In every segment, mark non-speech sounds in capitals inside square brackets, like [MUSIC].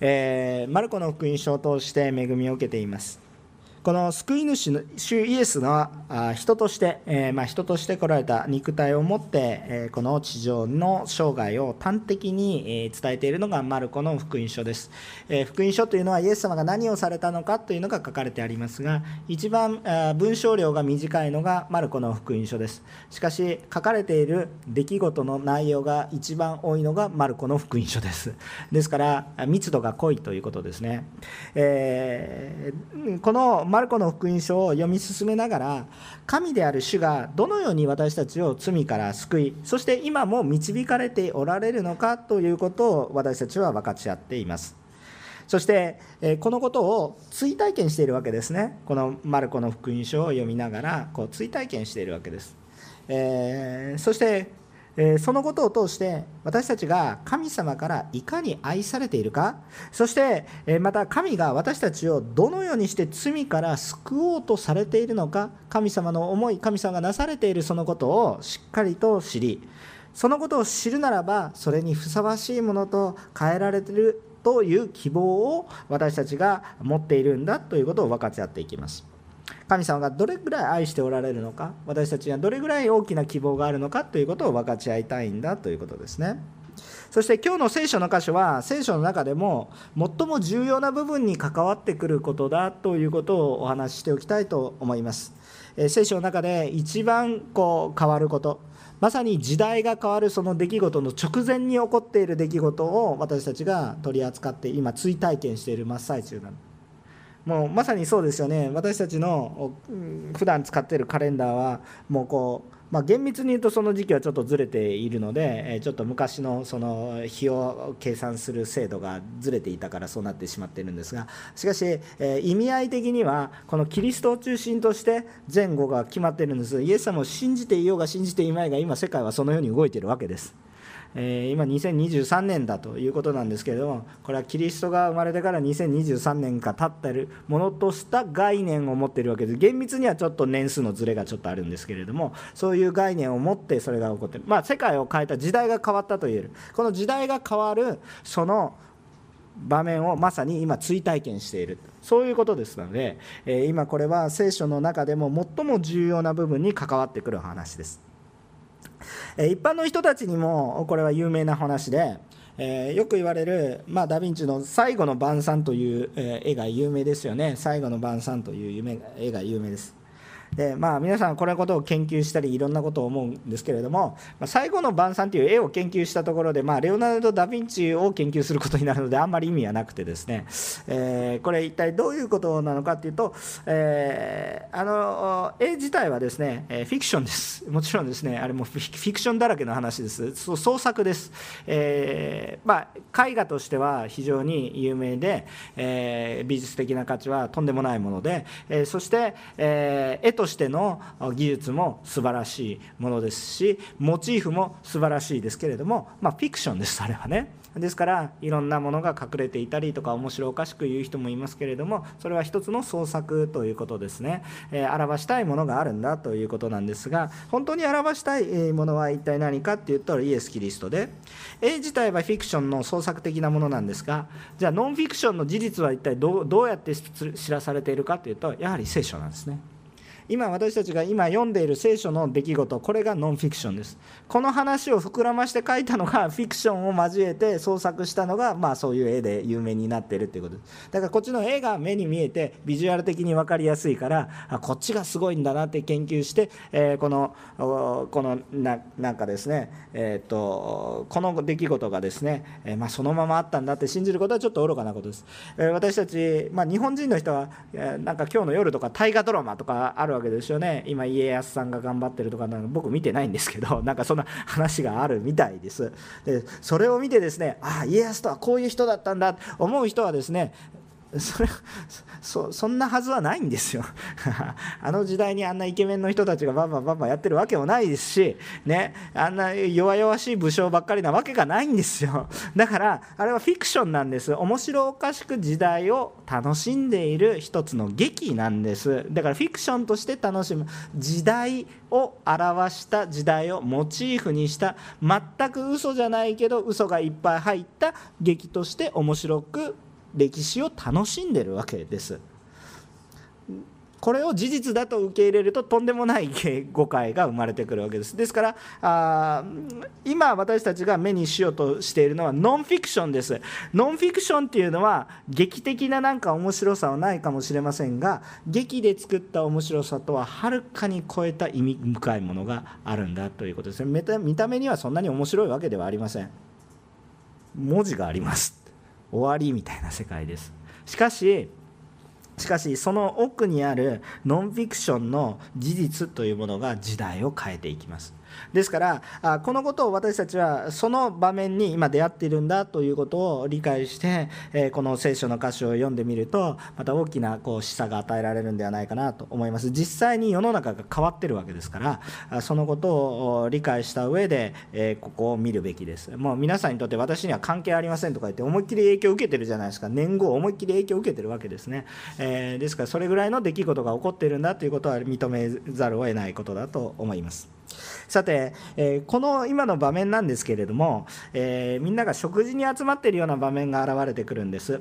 えー、マルコの福音書を通して恵みを受けています。この救い主の主イエスが人として、えー、まあ、人として来られた肉体を持って、えー、この地上の生涯を端的に、え伝えているのがマルコの福音書です、え福音書というのはイエス様が何をされたのかというのが書かれてありますが一番文章量が短いのがマルコの福音書です。しかし書かれている出来事の内容が一番多いのがマルコの福音書です。ですから密度が濃いということですね、えー、このマルコの福音書を読み進めながら神である主がどのように私たちを罪から救いそして今も導かれておられるのかということを私たちは分かち合っています。そしてこのことを追体験しているわけですね。このマルコの福音書を読みながらこう追体験しているわけです、えー、そしてえそのことを通して私たちが神様からいかに愛されているかそしてえまた神が私たちをどのようにして罪から救おうとされているのか神様の思い神様がなされているそのことをしっかりと知りそのことを知るならばそれにふさわしいものと変えられているという希望を私たちが持っているんだということを分かち合っていきます。神様がどれぐらい愛しておられるのか私たちにはどれぐらい大きな希望があるのかということを分かち合いたいんだということですね。そして今日の聖書の箇所は聖書の中でも最も重要な部分に関わってくることだということをお話ししておきたいと思います。聖書の中で一番こう変わることまさに時代が変わるその出来事の直前に起こっている出来事を私たちが取り扱って今追体験している真っ最中なんですもうまさにそうですよね私たちの普段使っているカレンダーはもうこうまあ、厳密に言うとその時期はちょっとずれているのでちょっと昔のその日を計算する制度がずれていたからそうなってしまっているんですがしかし意味合い的にはこのキリストを中心として前後が決まっているんですイエス様を信じていようが信じていまいが今世界はそのように動いているわけです。え今2023年だということなんですけれどもこれはキリストが生まれてから2023年か経ってるものとした概念を持っているわけで厳密にはちょっと年数のずれがちょっとあるんですけれどもそういう概念を持ってそれが起こってる。まあ世界を変えた時代が変わったと言える。この時代が変わるその場面をまさに今追体験している。そういうことですので今これは聖書の中でも最も重要な部分に関わってくる話です。一般の人たちにもこれは有名な話で、えー、よく言われる、まあ、ダ・ヴィンチの「最後の晩餐」という、え絵が有名ですよね「最後の晩餐」という夢絵が有名です。でまあ、皆さんこれのことを研究したりいろんなことを思うんですけれども「まあ、最後の晩餐」という絵を研究したところで、まあ、レオナルド・ダ・ヴィンチを研究することになるのであんまり意味はなくてですね、えー、これ一体どういうことなのかというと、えー、あの絵自体はですねフィクションです。もちろんですねあれもフィクションだらけの話です。創作です、えー、まあ、絵画としては非常に有名で、え美術的な価値はとんでもないもので、えそして、え絵としての技術も素晴らしいものですしモチーフも素晴らしいですけれども、まあ、フィクションですあれはね。ですからいろんなものが隠れていたりとか面白おかしく言う人もいますけれどもそれは一つの創作ということですね、えー、表したいものがあるんだということなんですが本当に表したいものは一体何かっていうとイエス・キリストで。絵自体はフィクションの創作的なものなんですがじゃあノンフィクションの事実は一体どうやって知らされているかというとやはり聖書なんですね。今私たちが今読んでいる聖書の出来事これがノンフィクションです。この話を膨らまして書いたのが [LAUGHS] フィクションを交えて創作したのがまあそういう絵で有名になっているということです。だからこっちの絵が目に見えてビジュアル的に分かりやすいからあこっちがすごいんだなって研究して、えー、このこのななんかですね、えーと、この出来事がですね、えー、まあ、そのままあったんだって信じることはちょっと愚かなことです、えー、私たち、まあ、日本人の人は、えなんか今日の夜とか大河ドラマとかあるわけですよね。今家康さんが頑張ってるとかなんか僕見てないんですけど [LAUGHS] なんかそんな話があるみたいです。でそれを見てですねああ家康とはこういう人だったんだ。と思う人はですねそれそそんなはずはないんですよ。[LAUGHS] あの時代にあんなイケメンの人たちがバンバンバンバンやってるわけもないですし、ね、あんな弱々しい武将ばっかりなわけがないんですよ。[LAUGHS] だからあれはフィクションなんです。面白おかしく時代を楽しんでいる一つの劇なんです。だからフィクションとして楽しむ時代を表した時代をモチーフにした全く嘘じゃないけど嘘がいっぱい入った劇として面白く歴史を楽しんでるわけです。これを事実だと受け入れるととんでもない誤解が生まれてくるわけです。ですからあ今私たちが目にしようとしているのはノンフィクションです。ノンフィクションっていうのは劇的ななんか面白さはないかもしれませんが劇で作った面白さとははるかに超えた意味深いものがあるんだということです。ね見た目にはそんなに面白いわけではありません。文字があります。終わりみたいな世界です。しかししかしその奥にあるノンフィクションの事実というものが時代を変えていきます。ですからこのことを私たちはその場面に今出会っているんだということを理解してこの聖書の歌詞を読んでみるとまた大きなこう示唆が与えられるんではないかなと思います。実際に世の中が変わってるわけですからそのことを理解した上でここを見るべきです。もう皆さんにとって私には関係ありませんとか言って思いっきり影響を受けてるじゃないですか。年号思いっきり影響を受けてるわけですね、え、ですからそれぐらいの出来事が起こっているんだということは認めざるを得ないことだと思います。さて、えー、この今の場面なんですけれども、えー、みんなが食事に集まっているような場面が現れてくるんです。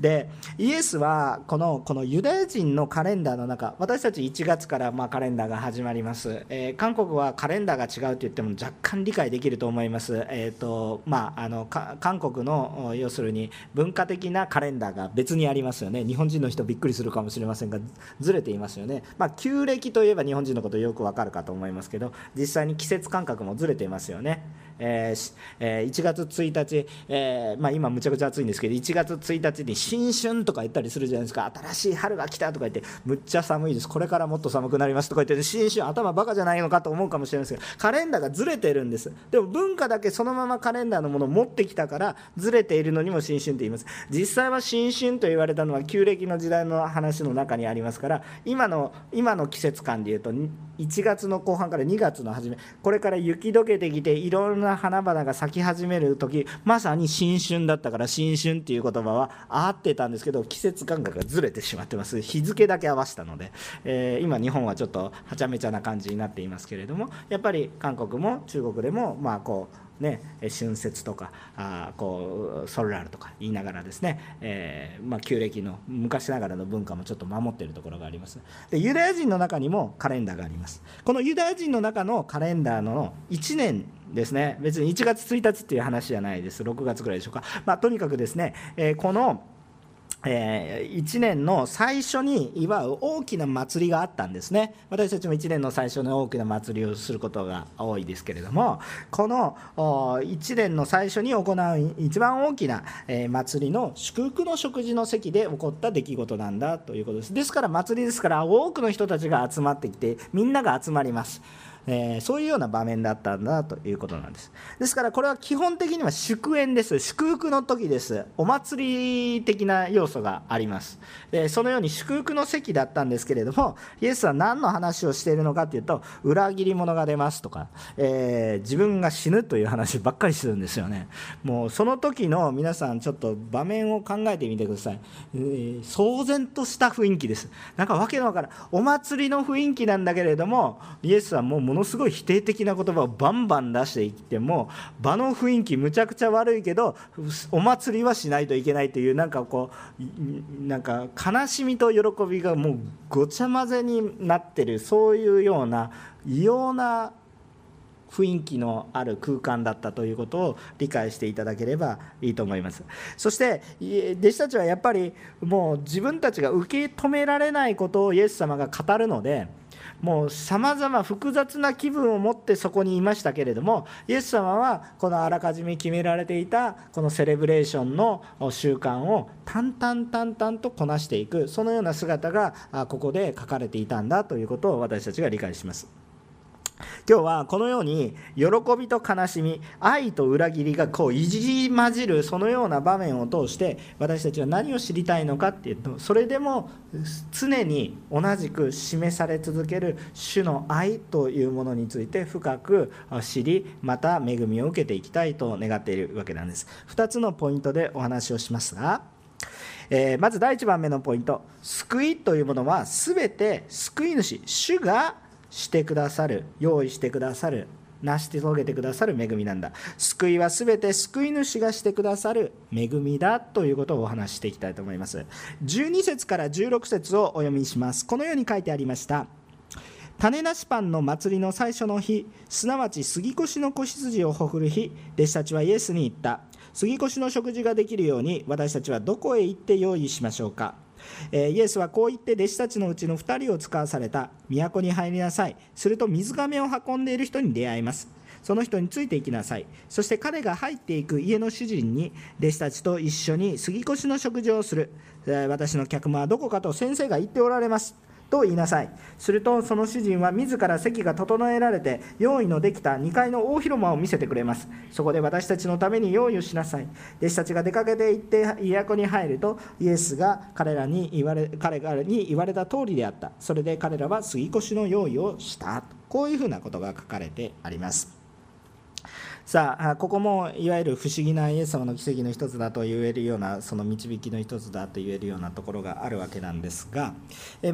でイエスはこのこのユダヤ人のカレンダーの中私たち1月からまカレンダーが始まります、えー、韓国はカレンダーが違うと言っても若干理解できると思います、えーとまあ、あの韓国の要するに文化的なカレンダーが別にありますよね。日本人の人びっくりするかもしれませんがずれていますよね、まあ、旧暦といえば日本人のことよくわかるかと思いますけど実際に季節感覚もずれていますよね。えーえー、1月1日、えー、まあ、今むちゃくちゃ暑いんですけど1月1日に新春とか言ったりするじゃないですか。新しい春が来たとか言ってむっちゃ寒いです。これからもっと寒くなります。とか言って新春頭バカじゃないのかと思うかもしれないですけどカレンダーがずれてるんです。でも文化だけそのままカレンダーのものを持ってきたからずれているのにも新春って言います。実際は新春と言われたのは旧暦の時代の話の中にありますから今の今の季節感でいうと1月の後半から2月の初めこれから雪解けてきていろんな花々が咲き始める時まさに新春だったから新春っていう言葉は合ってたんですけど季節感覚がずれてしまってます。日付だけ合わせたので、えー、今日本はちょっとはちゃめちゃな感じになっていますけれどもやっぱり韓国も中国でもまあこうね、春節とかあこうソルラルとか言いながらですね、えー、まあ、旧暦の昔ながらの文化もちょっと守っているところがあります。でユダヤ人の中にもカレンダーがあります。このユダヤ人の中のカレンダーの1年ですね。別に1月1日っていう話じゃないです。6月ぐらいでしょうか、まあ、とにかくですね、えー、このえー、1年の最初に祝う大きな祭りがあったんですね。私たちも1年の最初に大きな祭りをすることが多いですけれどもこの1年の最初に行う一番大きな、えー、祭りの祝福の食事の席で起こった出来事なんだということです。ですから祭りですから多くの人たちが集まってきてみんなが集まります。えー、そういうような場面だったんだということなんです。ですからこれは基本的には祝宴です。祝福の時です。お祭り的な要素があります、え、そのように祝福の席だったんですけれどもイエスは何の話をしているのかというと裏切り者が出ますとか、えー、自分が死ぬという話ばっかりするんですよね。もうその時の皆さんちょっと場面を考えてみてください、えー、騒然とした雰囲気です。なんかわけのわからん。お祭りの雰囲気なんだけれどもイエスはもうものすごい否定的な言葉をバンバン出していっても場の雰囲気むちゃくちゃ悪いけどお祭りはしないといけないというなんかこうなんか悲しみと喜びがもうごちゃ混ぜになってるそういうような異様な雰囲気のある空間だったということを理解していただければいいと思います。そして弟子たちはやっぱりもう自分たちが受け止められないことをイエス様が語るのでもうさまざま複雑な気分を持ってそこにいましたけれどもイエス様はこのあらかじめ決められていたこのセレブレーションの習慣を淡々淡々とこなしていくそのような姿がここで書かれていたんだということを私たちが理解します。今日はこのように喜びと悲しみ愛と裏切りがこういじり混じるそのような場面を通して私たちは何を知りたいのかっていうとそれでも常に同じく示され続ける主の愛というものについて深く知りまた恵みを受けていきたいと願っているわけなんです。2つのポイントでお話をしますがえー、まず第1番目のポイント。救いというものは全て救い主主がしてくださる用意してくださる成し遂げてくださる恵みなんだ。救いは全て救い主がしてくださる恵みだということをお話ししていきたいと思います。12節から16節をお読みします。このように書いてありました。種なしパンの祭りの最初の日すなわち杉越の子羊をほふる日弟子たちはイエスに言った。杉越の食事ができるように私たちはどこへ行って用意しましょうか。えイエスはこう言って弟子たちのうちの2人を使わされた。都に入りなさい。すると水がめを運んでいる人に出会います。その人についていきなさい。そして彼が入っていく家の主人に弟子たちと一緒に杉越の食事をする。私の客間はどこかと先生が言っておられます。と言いなさい。するとその主人は自ら席が整えられて用意のできた2階の大広間を見せてくれます。そこで私たちのために用意をしなさい。弟子たちが出かけて行って都に入るとイエスが彼らに言われ彼らに言われた通りであった。それで彼らは杉越の用意をした。こういうふうなことが書かれてあります。さあここもいわゆる不思議なイエス様の奇跡の一つだと言えるようなその導きの一つだと言えるようなところがあるわけなんですが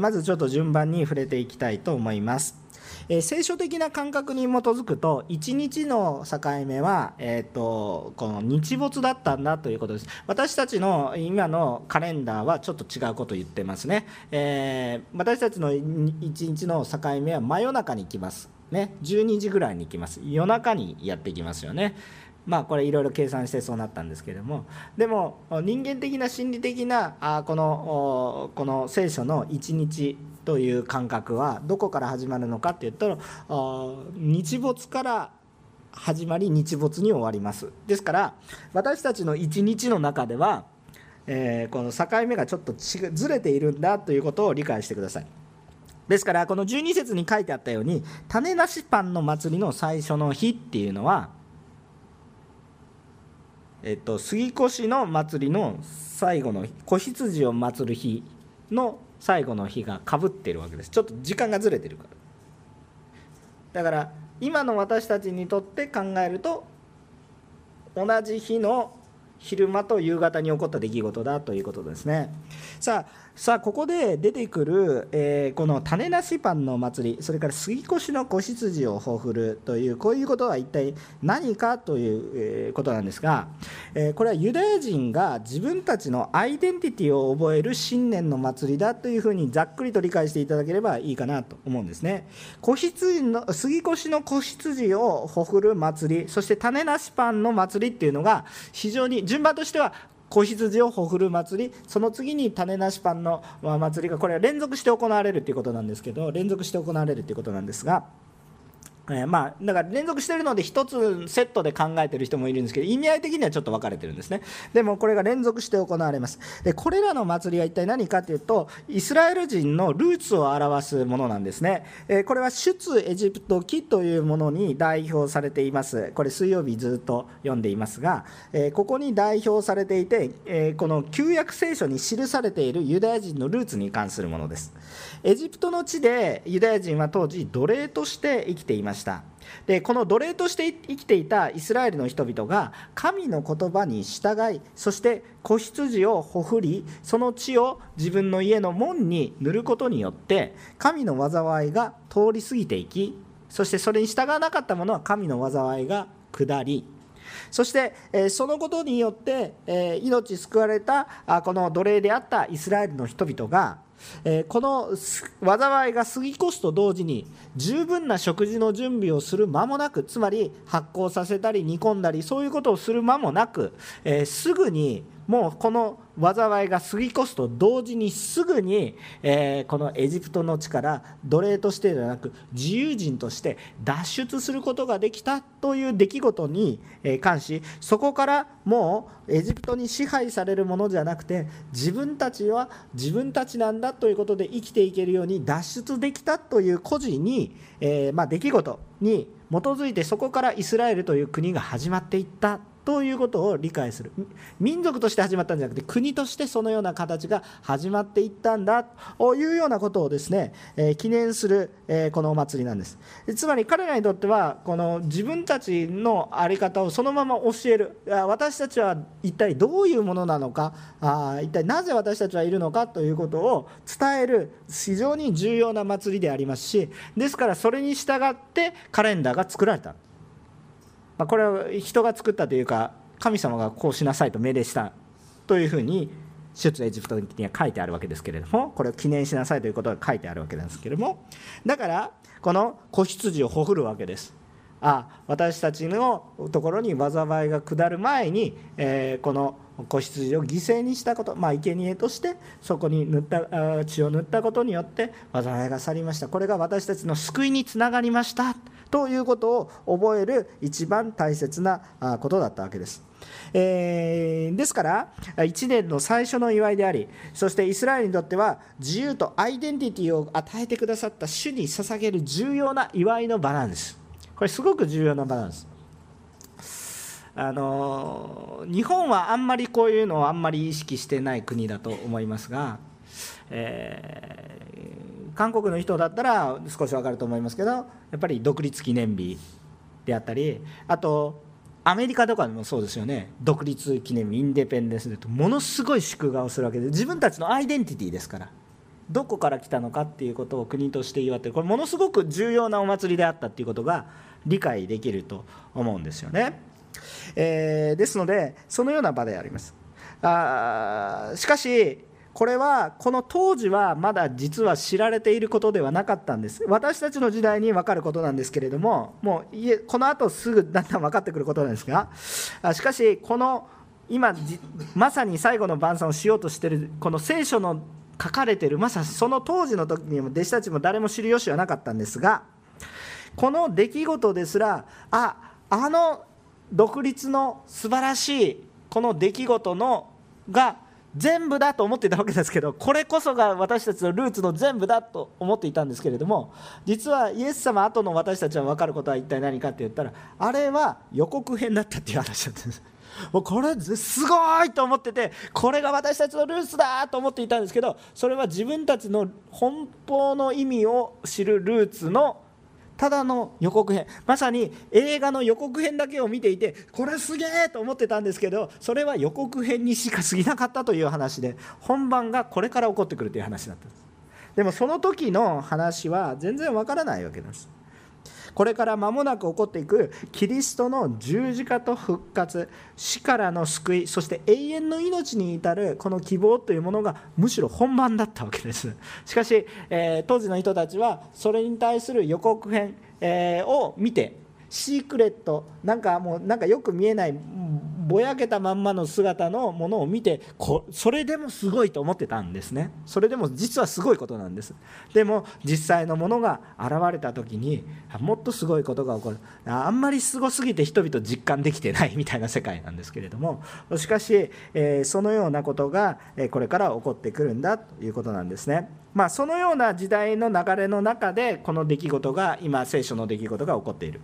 まずちょっと順番に触れていきたいと思います。え聖書的な感覚に基づくと1日の境目は、えーと、この日没だったんだということです。私たちの今のカレンダーはちょっと違うことを言ってますね、えー、私たちの1日の境目は真夜中に来ます。ね、12時ぐらいに行きます。夜中にやってきますよね。まあこれいろいろ計算してそうなったんですけれども。でも人間的な心理的なあこのこの聖書の一日という感覚はどこから始まるのかっていうと日没から始まり日没に終わりますですから私たちの一日の中では、えー、この境目がちょっとずれているんだということを理解してください。ですからこの12節に書いてあったように種なしパンの祭りの最初の日っていうのは、えっと、杉越の祭りの最後の子羊を祀る日の最後の日がかぶってるわけです。ちょっと時間がずれてるから。だから今の私たちにとって考えると同じ日の昼間と夕方に起こった出来事だということですね。さあさあここで出てくる、えー、この種なしパンの祭りそれから杉越の子羊をほふるというこういうことは一体何かということなんですが、えー、これはユダヤ人が自分たちのアイデンティティを覚える新年の祭りだというふうにざっくりと理解していただければいいかなと思うんですね。子羊の杉越の子羊をほふる祭りそして種なしパンの祭りっていうのが非常に順番としては子羊をほふる祭りその次に種なしパンの祭りがこれは連続して行われるということなんですけど連続して行われるということなんですが。えー、まあ、だから連続してるので1つセットで考えてる人もいるんですけど意味合い的にはちょっと分かれてるんですね。でもこれが連続して行われます。でこれらの祭りは一体何かというとイスラエル人のルーツを表すものなんですね、えー、これは出エジプト記というものに代表されています。これ水曜日ずっと読んでいますが、えー、ここに代表されていて、えこの旧約聖書に記されているユダヤ人のルーツに関するものです。エジプトの地でユダヤ人は当時奴隷として生きていました。でこの奴隷として生きていたイスラエルの人々が神の言葉に従いそして子羊をほふりその血を自分の家の門に塗ることによって神の災いが通り過ぎていきそしてそれに従わなかった者は神の災いが下りそして、えそのことによって、え命救われたあこの奴隷であったイスラエルの人々がえこの災いが過ぎ越すと同時に十分な食事の準備をする間もなくつまり発酵させたり煮込んだりそういうことをする間もなく、えすぐにもうこの災いが過ぎ越すと同時にすぐに、えー、このエジプトの地から奴隷としてではなく自由人として脱出することができたという出来事に関しそこからもうエジプトに支配されるものじゃなくて自分たちは自分たちなんだということで生きていけるように脱出できたという孤児に、えー、まあ、出来事に基づいてそこからイスラエルという国が始まっていった。ということを理解する。民族として始まったんじゃなくて国としてそのような形が始まっていったんだというようなことをですね、えー、記念する、えー、このお祭りなんです。つまり彼らにとってはこの自分たちの在り方をそのまま教える。私たちは一体どういうものなのかあ一体なぜ私たちはいるのかということを伝える非常に重要な祭りでありますしですからそれに従ってカレンダーが作られた。まあ、これは人が作ったというか神様がこうしなさいと命令したというふうに出エジプトには書いてあるわけですけれどもこれを記念しなさいということが書いてあるわけなんですけれどもだからこの子羊をほふるわけです。あ私たちのところに災いが下る前に、えー、この子羊を犠牲にしたこと、まあ、生贄としてそこに塗った血を塗ったことによって災いが去りました。これが私たちの救いにつながりました。ということを覚える一番大切なことだったわけです。えー、ですから1年の最初の祝いでありそしてイスラエルにとっては自由とアイデンティティを与えてくださった主に捧げる重要な祝いのバランスこれすごく重要なバランスあの日本はあんまりこういうのをあんまり意識してない国だと思いますが、えー、韓国の人だったら少し分かると思いますけどやっぱり独立記念日であったりあとアメリカとかでもそうですよね。独立記念日インデペンデンスデーとものすごい祝賀をするわけで自分たちのアイデンティティですからどこから来たのかっていうことを国として祝ってこれものすごく重要なお祭りであったっていうことが理解できると思うんですよね、えー、ですのでそのような場であります。あしかしこれはこの当時はまだ実は知られていることではなかったんです。私たちの時代に分かることなんですけれどももうこのあとすぐだんだん分かってくることなんですがしかしこの今まさに最後の晩餐をしようとしてるこの聖書の書かれてるまさにその当時の時にも弟子たちも誰も知る由はなかったんですがこの出来事ですらああの独立の素晴らしいこの出来事のが全部だと思っていたわけですけどこれこそが私たちのルーツの全部だと思っていたんですけれども実はイエス様後の私たちは分かることは一体何かって言ったらあれは予告編だったっていう話だったんです。もうこれすごいと思っててこれが私たちのルーツだと思っていたんですけどそれは自分たちの本当の意味を知るルーツのただの予告編。まさに映画の予告編だけを見ていてこれすげえと思ってたんですけどそれは予告編にしか過ぎなかったという話で本番がこれから起こってくるという話だったんです。でもその時の話は全然わからないわけです。これから間もなく起こっていくキリストの十字架と復活死からの救いそして永遠の命に至るこの希望というものがむしろ本番だったわけです。[LAUGHS] しかし、えー、当時の人たちはそれに対する予告編、えー、を見てシークレットなんかもうなんかよく見えないぼやけたまんまの姿のものを見てこそれでもすごいと思ってたんですね。それでも実はすごいことなんです。でも実際のものが現れた時にもっとすごいことが起こる。あんまりすごすぎて人々実感できてないみたいな世界なんですけれども。しかし、えー、そのようなことがこれから起こってくるんだということなんですね。まあ、そのような時代の流れの中でこの出来事が今聖書の出来事が起こっている。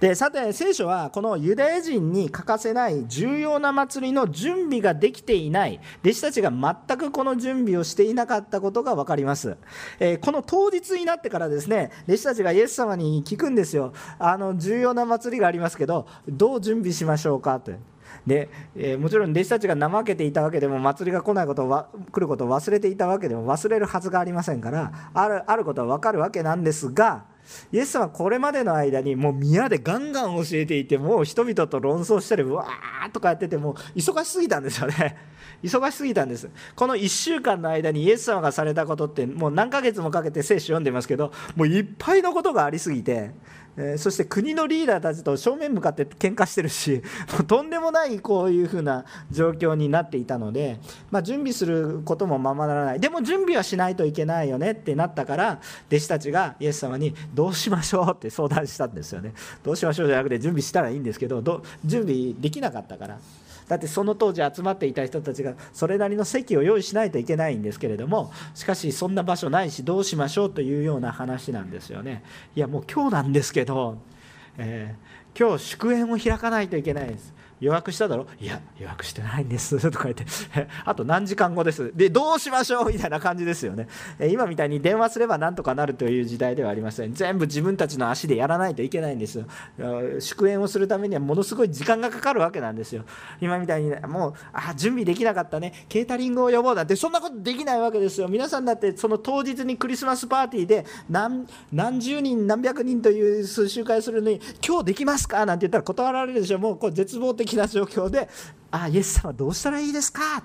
でさて聖書はこのユダヤ人に欠かせない重要な祭りの準備ができていない。弟子たちが全くこの準備をしていなかったことが分かります、えー、この当日になってからですね弟子たちがイエス様に聞くんですよ。あの重要な祭りがありますけどどう準備しましょうかって。で、えー、もちろん弟子たちが怠けていたわけでも祭りが来ないことを来ることを忘れていたわけでも忘れるはずがありませんからあるあることは分かるわけなんですがイエス様はこれまでの間にもう宮でガンガン教えていてもう人々と論争したりうわーとかやってても忙しすぎたんですよね。[LAUGHS] 忙しすぎたんです。この1週間の間にイエス様がされたことってもう何ヶ月もかけて聖書読んでますけどもういっぱいのことがありすぎてえそして国のリーダーたちと正面向かって喧嘩してるし [LAUGHS] とんでもないこういうふうな状況になっていたので、まあ、準備することもままならないでも準備はしないといけないよねってなったから弟子たちがイエス様にどうしましょうって相談したんですよねどうしましょうじゃなくて準備したらいいんですけど準備できなかったから。だってその当時集まっていた人たちがそれなりの席を用意しないといけないんですけれどもしかしそんな場所ないしどうしましょうというような話なんですよね。いやもう今日なんですけど、えー、今日祝宴を開かないといけないです。予約しただろ？いや予約してないんです。[LAUGHS] とか言って。[LAUGHS] あと何時間後です。でどうしましょう？みたいな感じですよね。今みたいに電話すればなんとかなるという時代ではありません。全部自分たちの足でやらないといけないんですよ。祝宴をするためにはものすごい時間がかかるわけなんですよ。今みたいにもうあ準備できなかったね。ケータリングを呼ぼうだってそんなことできないわけですよ。皆さんだってその当日にクリスマスパーティーで何何十人何百人という集会するのに今日できますか？なんて言ったら断られるでしょ。もうこれ絶望的的な状況で「あイエス様どうしたらいいですか?」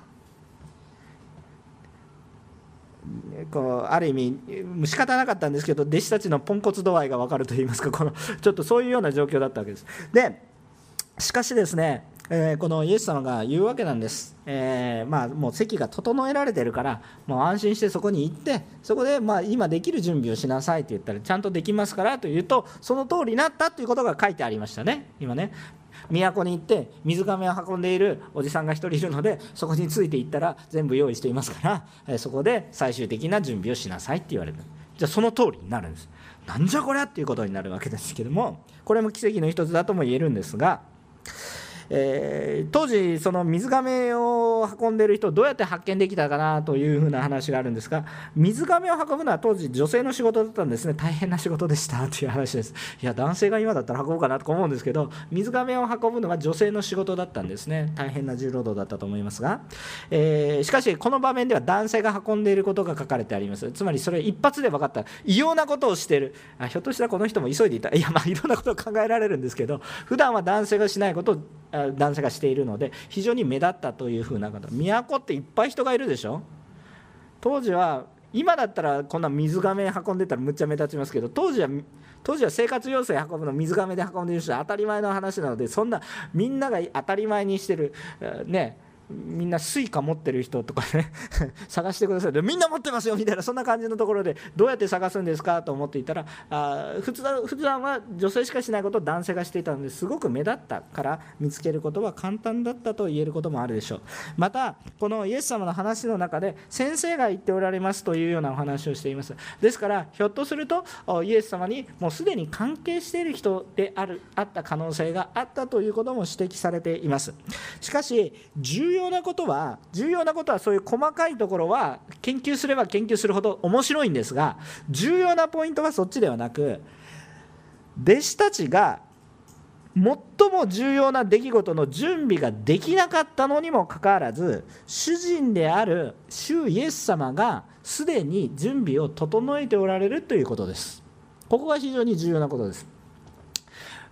こうある意味仕方なかったんですけど弟子たちのポンコツ度合いが分かるといいますかこのちょっとそういうような状況だったわけです。でしかしですねえー、このイエス様が言うわけなんです、えー、まあ、もう席が整えられてるからもう安心してそこに行ってそこでまあ今できる準備をしなさいと言ったらちゃんとできますからと言うとその通りになったということが書いてありましたね今ね都に行って水がを運んでいるおじさんが1人いるのでそこについて行ったら全部用意していますから、え、そこで最終的な準備をしなさいって言われるじゃあその通りになるんですなんじゃこりゃっていうことになるわけですけどもこれも奇跡の一つだとも言えるんですがえー、当時その水がを運んでる人どうやって発見できたかなというふうな話があるんですが水がを運ぶのは当時女性の仕事だったんですね。大変な仕事でしたという話です。いや男性が今だったら運ぼうかなと思うんですけど水がを運ぶのは女性の仕事だったんですね。大変な重労働だったと思いますが、えー、しかしこの場面では男性が運んでいることが書かれてあります。つまりそれ一発で分かった。異様なことをしてる。あひょっとしたらこの人も急いでいた。いやまあいろんなことを考えられるんですけど普段は男性がしないことを男性がしているので非常に目立ったというふうな方都っていっぱい人がいるでしょ？当時は今だったらこんな水がめ運んでたらむっちゃ目立ちますけど当時は当時は生活用水運ぶの水がめで運んでる人は当たり前の話なのでそんなみんなが当たり前にしてるねみんなスイカ持ってる人とかね [LAUGHS] 探してください。でみんな持ってますよみたいなそんな感じのところでどうやって探すんですかと思っていたらあ普通普段は女性しかしないことを男性がしていたのですごく目立ったから見つけることは簡単だったと言えることもあるでしょう。またこのイエス様の話の中で先生が言っておられますというようなお話をしています。ですからひょっとするとイエス様にもうすでに関係している人であるあった可能性があったということも指摘されています。しかし要要なことは重要なことはそういう細かいところは研究すれば研究するほど面白いんですが重要なポイントはそっちではなく弟子たちが最も重要な出来事の準備ができなかったのにもかかわらず主人である主イエス様がすでに準備を整えておられるということです。ここが非常に重要なことです。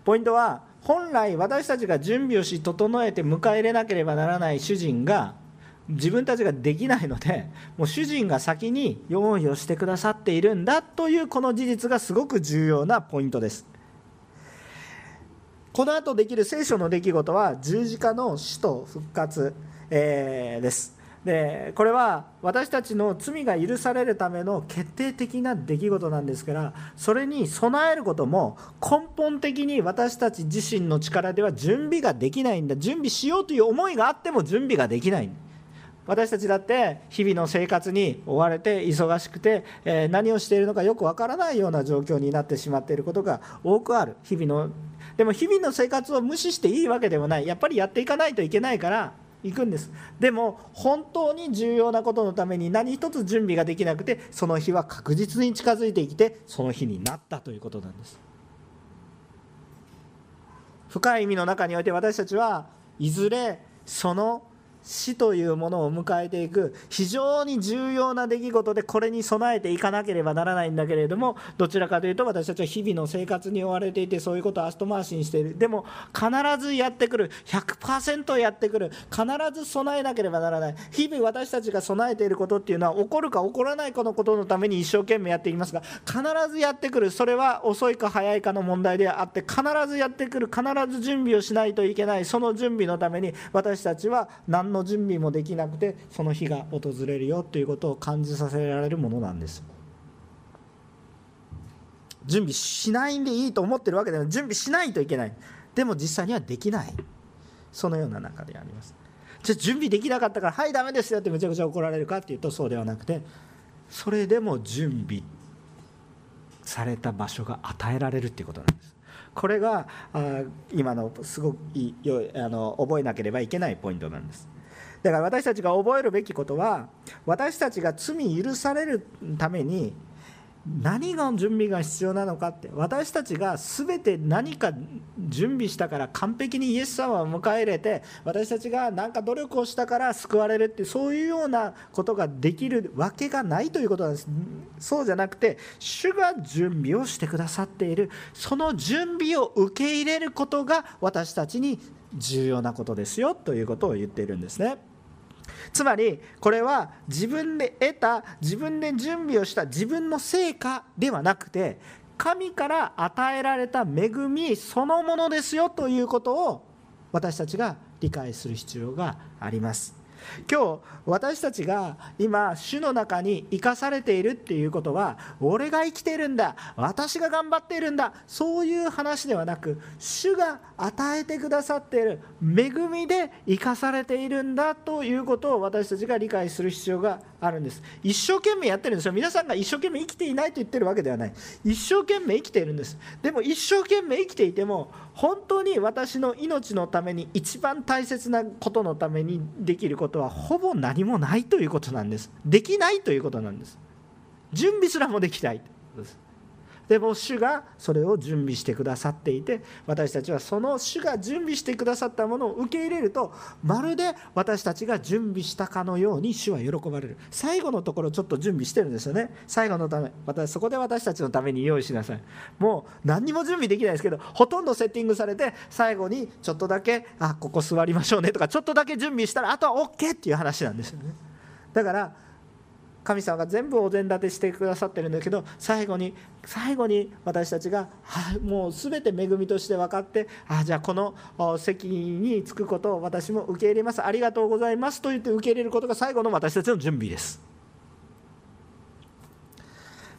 ポイントは本来私たちが準備をし整えて迎え入れなければならない主人が自分たちができないのでもう主人が先に用意をしてくださっているんだというこの事実がすごく重要なポイントです。この後できる聖書の出来事は十字架の死と復活、えー、です。でこれは私たちの罪が許されるための決定的な出来事なんですからそれに備えることも根本的に私たち自身の力では準備ができないんだ。準備しようという思いがあっても準備ができない。私たちだって日々の生活に追われて忙しくて、え何をしているのかよくわからないような状況になってしまっていることが多くある。日々のでも日々の生活を無視していいわけでもない。やっぱりやっていかないといけないから行くんです。でも本当に重要なことのために何一つ準備ができなくてその日は確実に近づいてきてその日になったということなんです。深い意味の中において私たちはいずれその死というものを迎えていく非常に重要な出来事でこれに備えていかなければならないんだけれどもどちらかというと私たちは日々の生活に追われていてそういうことを後回しにしている。でも必ずやってくる100%やってくる必ず備えなければならない。日々私たちが備えていることっていうのは起こるか起こらないかのことのために一生懸命やっていきますが必ずやってくる。それは遅いか早いかの問題であって必ずやってくる。必ず準備をしないといけない。その準備のために私たちは何のの準備もできなくてその日が訪れるよということを感じさせられるものなんです。準備しないんでいいと思ってるわけでは準備しないといけない。でも実際にはできない。そのような中であります。じゃ準備できなかったからはいダメですよってめちゃくちゃ怒られるかっていうとそうではなくてそれでも準備された場所が与えられるっていうことなんです。これがあ今のすごくいあの覚えなければいけないポイントなんです。だから私たちが覚えるべきことは私たちが罪許されるために何が準備が必要なのかって私たちが全て何か準備したから完璧にイエス様を迎え入れて私たちが何か努力をしたから救われるってそういうようなことができるわけがないということなんですそうじゃなくて主が準備をしてくださっているその準備を受け入れることが私たちに重要なことですよということを言っているんですね。つまりこれは自分で得た自分で準備をした自分の成果ではなくて神から与えられた恵みそのものですよということを私たちが理解する必要があります。今日私たちが今主の中に生かされているっていうことは俺が生きているんだ私が頑張っているんだそういう話ではなく主が与えてくださっている恵みで生かされているんだということを私たちが理解する必要があるんです。一生懸命やってるんですよ。皆さんが一生懸命生きていないと言ってるわけではない。一生懸命生きているんです。でも一生懸命生きていても本当に私の命のために一番大切なことのためにできることことはほぼ何もないということなんです。できないということなんです。準備すらもできない。でも主がそれを準備してくださっていて私たちはその主が準備してくださったものを受け入れるとまるで私たちが準備したかのように主は喜ばれる。最後のところちょっと準備してるんですよね。最後のため私そこで私たちのために用意しなさい。もう何にも準備できないですけどほとんどセッティングされて最後にちょっとだけあここ座りましょうねとかちょっとだけ準備したらあとは OK っていう話なんですよね。だから神様が全部お膳立てしてくださってるんだけど最後に最後に私たちが、もう全て恵みとして分かってあじゃあこの席に着くことを私も受け入れますありがとうございますと言って受け入れることが最後の私たちの準備です。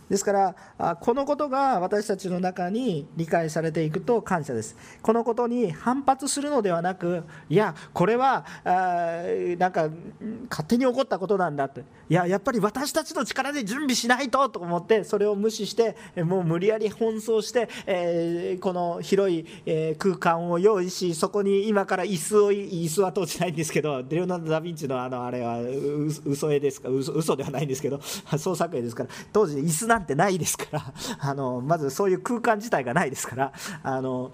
ですからこのことが私たちの中に理解されていくと感謝です。このことに反発するのではなくいやこれはなんか勝手に起こったことなんだって。いややっぱり私たちの力で準備しないとと思ってそれを無視してもう無理やり奔走して、え、この広い、え空間を用意しそこに今から椅子を椅子は当時ないんですけどレオナルド・ダ・ヴィンチのあのあれは嘘絵ですか？嘘嘘ではないんですけど [LAUGHS] 創作絵ですから。当時椅子なてないですから [LAUGHS] あのまずそういう空間自体がないですからあの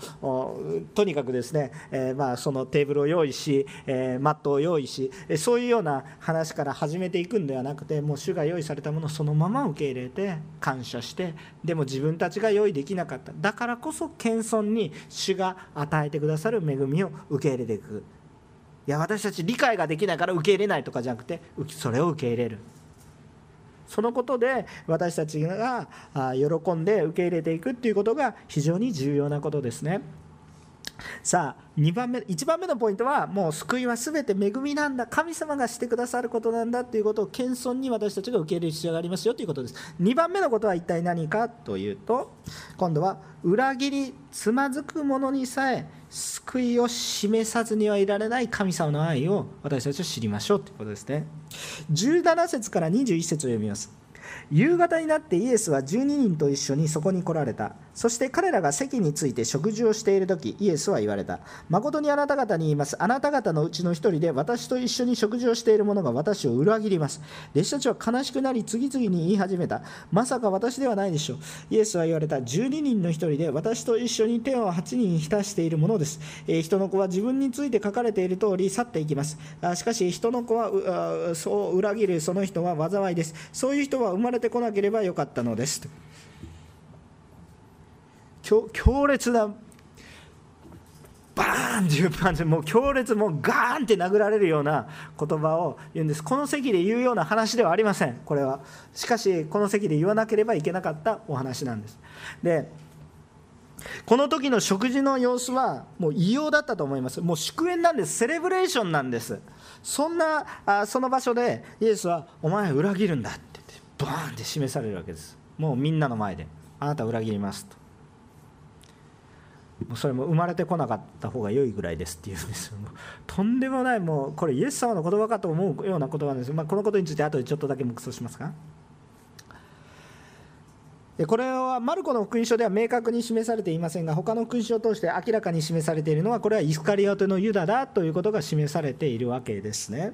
とにかくですね、えー、まあ、そのテーブルを用意し、えー、マットを用意しそういうような話から始めていくんではなくてもう主が用意されたものをそのまま受け入れて感謝してでも自分たちが用意できなかった。だからこそ謙遜に主が与えてくださる恵みを受け入れていく。いや私たち理解ができないから受け入れないとかじゃなくてそれを受け入れる。そのことで私たちが喜んで受け入れていくっていうことが非常に重要なことですね。さあ2番目1番目のポイントはもう救いは全て恵みなんだ。神様がしてくださることなんだということを謙遜に私たちが受け入れる必要がありますよということです。2番目のことは一体何かというと今度は裏切りつまずく者にさえ救いを示さずにはいられない神様の愛を私たちは知りましょうということですね。17節から21節を読みます。夕方になってイエスは12人と一緒にそこに来られた。そして彼らが席について食事をしている時イエスは言われた。誠にあなた方に言います。あなた方のうちの一人で私と一緒に食事をしている者が私を裏切ります。弟子たちは悲しくなり次々に言い始めた。まさか私ではないでしょう。イエスは言われた。12人の一人で私と一緒に手を8人浸しているものです、えー、人の子は自分について書かれている通り去っていきます。あしかし人の子はそう裏切るその人は災いです。そういう人は生まれてこなければよかったのです。強烈なバーンっていう感じ。でもう強烈もうガーンって殴られるような言葉を言うんです。この席で言うような話ではありません。これは。しかしこの席で言わなければいけなかったお話なんです。でこの時の食事の様子はもう異様だったと思います。もう祝宴なんです。セレブレーションなんです。そんなあその場所でイエスは「お前裏切るんだ」って。言ってバーンって示されるわけです。もうみんなの前で「あなた裏切ります」と。それも生まれてこなかった方が良いぐらいですっていうんですよ。とんでもない。もうこれイエス様の言葉かと思うような言葉なんです、まあ、このことについて後でちょっとだけ黙想しますかこれはマルコの福音書では明確に示されていませんが他の福音書を通して明らかに示されているのはこれはイスカリオテのユダだということが示されているわけですね。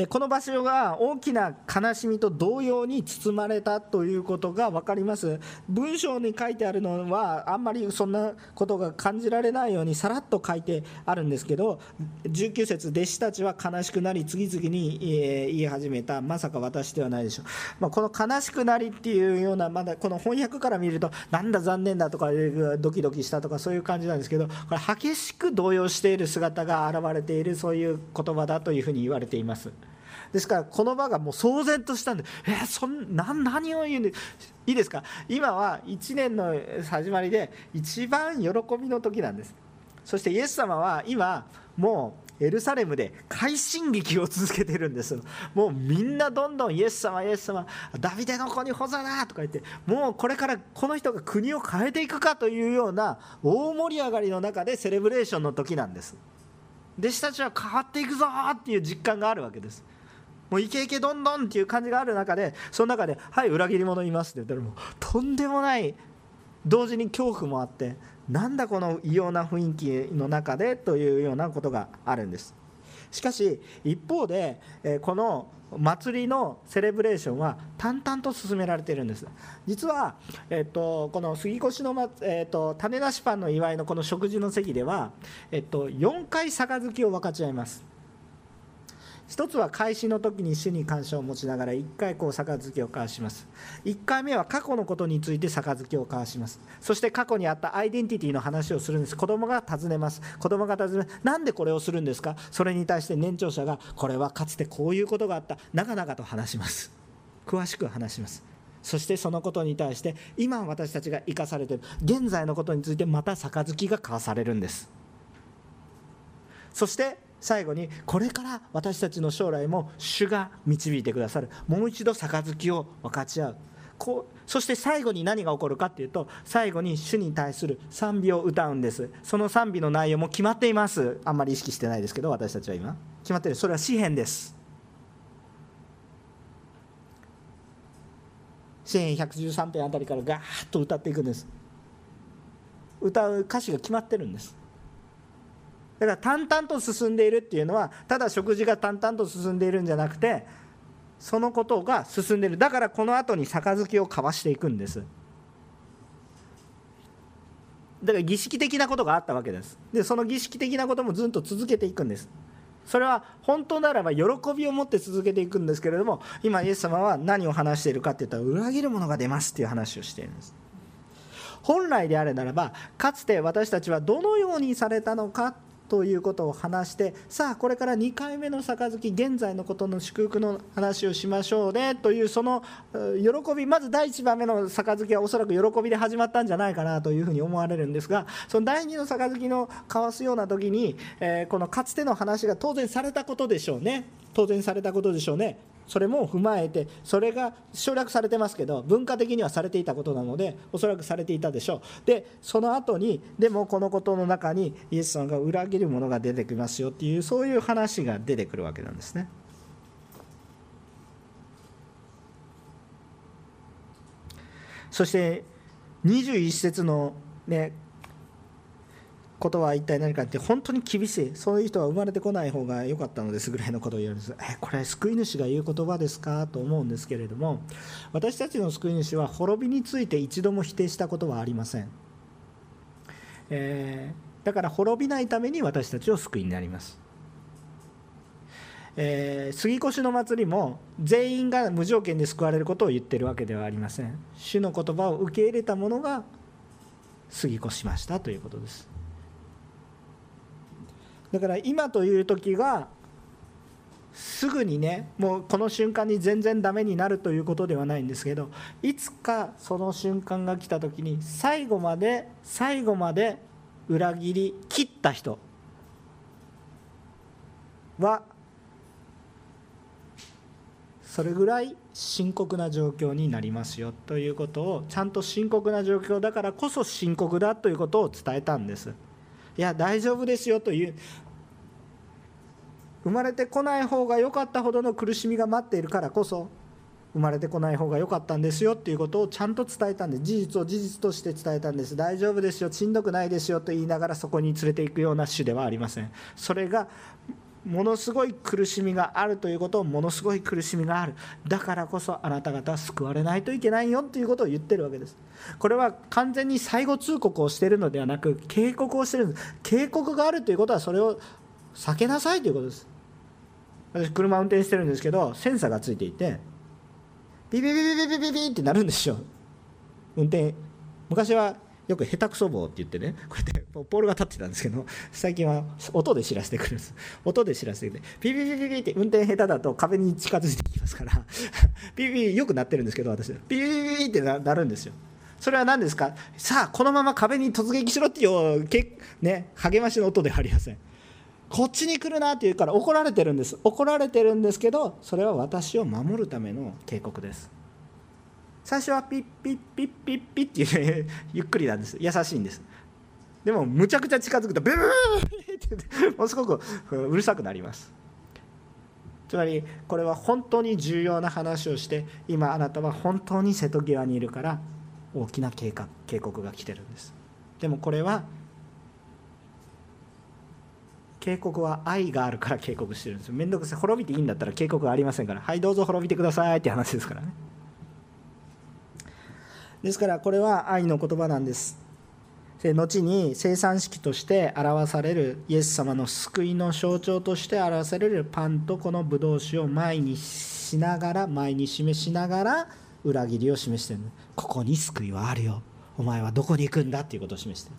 でこの場所が大きな悲しみと同様に包まれたということが分かります文章に書いてあるのはあんまりそんなことが感じられないようにさらっと書いてあるんですけど19節弟子たちは悲しくなり次々に言い始めたまさか私ではないでしょう、まあ、この悲しくなりっていうようなまだこの翻訳から見るとなんだ残念だとかドキドキしたとかそういう感じなんですけどこれ激しく動揺している姿が現れているそういう言葉だというふうに言われています。ですからこの場がもう騒然としたんでえそんな何を言うんでいいですか？今は1年の始まりで一番喜びの時なんです。そしてイエス様は今もうエルサレムで快進撃を続けてるんです。もうみんなどんどんイエス様イエス様ダビデの子にホザナとか言ってもうこれからこの人が国を変えていくかというような大盛り上がりの中でセレブレーションの時なんです。弟子たちは変わっていくぞっていう実感があるわけです。もうイケイケどんどんっていう感じがある中でその中で「はい裏切り者います」って言ったらもうとんでもない同時に恐怖もあってなんだこの異様な雰囲気の中でというようなことがあるんです。しかし一方でこの祭りのセレブレーションは淡々と進められているんです。実は、えっと、この杉越の、えっと、種なしパンの祝いのこの食事の席では、えっと、4回杯を分かち合います。一つは開始の時に主に感謝を持ちながら1回こう杯を交わします。1回目は過去のことについて杯を交わします。そして過去にあったアイデンティティの話をするんです。子供が尋ねます。子供が尋ねなんでこれをするんですか？それに対して年長者がこれはかつてこういうことがあった。長々と話します。詳しく話します。そしてそのことに対して今私たちが生かされている。現在のことについてまた杯が交わされるんです。そして最後にこれから私たちの将来も主が導いてくださる。もう一度杯を分かち合う。こうそして最後に何が起こるかっていうと最後に主に対する賛美を歌うんです。その賛美の内容も決まっています。あんまり意識してないですけど私たちは今。決まってる。それは詩篇です。詩篇113編あたりからガーッと歌っていくんです。歌う歌詞が決まってるんです。だから淡々と進んでいるっていうのはただ食事が淡々と進んでいるんじゃなくてそのことが進んでいる。だからこの後に杯を交わしていくんです。だから儀式的なことがあったわけです。でその儀式的なこともずっと続けていくんです。それは本当ならば喜びを持って続けていくんですけれども今イエス様は何を話しているかっていったら裏切るものが出ますっていう話をしているんです。本来であれならばかつて私たちはどのようにされたのかということを話してさあこれから2回目の杯現在のことの祝福の話をしましょうねというその喜びまず第1番目の杯はおそらく喜びで始まったんじゃないかなというふうに思われるんですがその第2の杯の交わすような時に、えこのかつての話が当然されたことでしょうね。当然されたことでしょうね。それも踏まえてそれが省略されてますけど文化的にはされていたことなのでおそらくされていたでしょうでその後にでもこのことの中にイエス様が裏切るものが出てきますよっていうそういう話が出てくるわけなんですね。そして21節のねことは一体何かって本当に厳しい。そういう人は生まれてこない方が良かったのですぐらいのことを言われるんです。えこれ救い主が言う言葉ですかと思うんですけれども私たちの救い主は滅びについて一度も否定したことはありません、えー、だから滅びないために私たちを救いになります。えー、杉越の祭りも全員が無条件で救われることを言ってるわけではありません。主の言葉を受け入れた者が過ぎ越しましたということです。だから今という時がすぐにねもうこの瞬間に全然ダメになるということではないんですけどいつかその瞬間が来た時に最後まで最後まで裏切り切った人はそれぐらい深刻な状況になりますよということをちゃんと深刻な状況だからこそ深刻だということを伝えたんです。いや大丈夫ですよという。生まれてこない方が良かったほどの苦しみが待っているからこそ生まれてこない方が良かったんですよっていうことをちゃんと伝えたんで事実を事実として伝えたんです。大丈夫ですよしんどくないですよと言いながらそこに連れていくような種ではありません。それがものすごい苦しみがあるということをものすごい苦しみがある。だからこそあなた方は救われないといけないよということを言ってるわけです。これは完全に最後通告をしているのではなく警告をしてるんです。警告があるということはそれを避けなさいということです。私車運転してるんですけどセンサーがついていてビビビビビビビビってなるんですよ。運転。昔はよく下手くそ棒って言ってねこうやってポールが立ってたんですけど最近は音で知らせてくるんです。音で知らせてくれてピピピピピって運転下手だと壁に近づいてきますからピピピよくなってるんですけど私。ピピピピってなるんですよ。それは何ですか？さあこのまま壁に突撃しろっていうけね励ましの音ではありません。こっちに来るなって言うから怒られてるんです。怒られてるんですけどそれは私を守るための警告です。最初はピッピッピッピッピッっていうゆっくりなんです。優しいんです。でもむちゃくちゃ近づくとブーってものすごくうるさくなります。つまりこれは本当に重要な話をして今あなたは本当に瀬戸際にいるから大きな警警告が来てるんです。でもこれは警告は愛があるから警告してるんです。よ面倒くさい滅びていいんだったら警告はありませんから。はいどうぞ滅びてくださいって話ですからね。ですからこれは愛の言葉なんです。後に生産式として表されるイエス様の救いの象徴として表されるパンとこのブドウ酒を前にしながら前に示しながら裏切りを示している。ここに救いはあるよ。お前はどこに行くんだっていうことを示してる。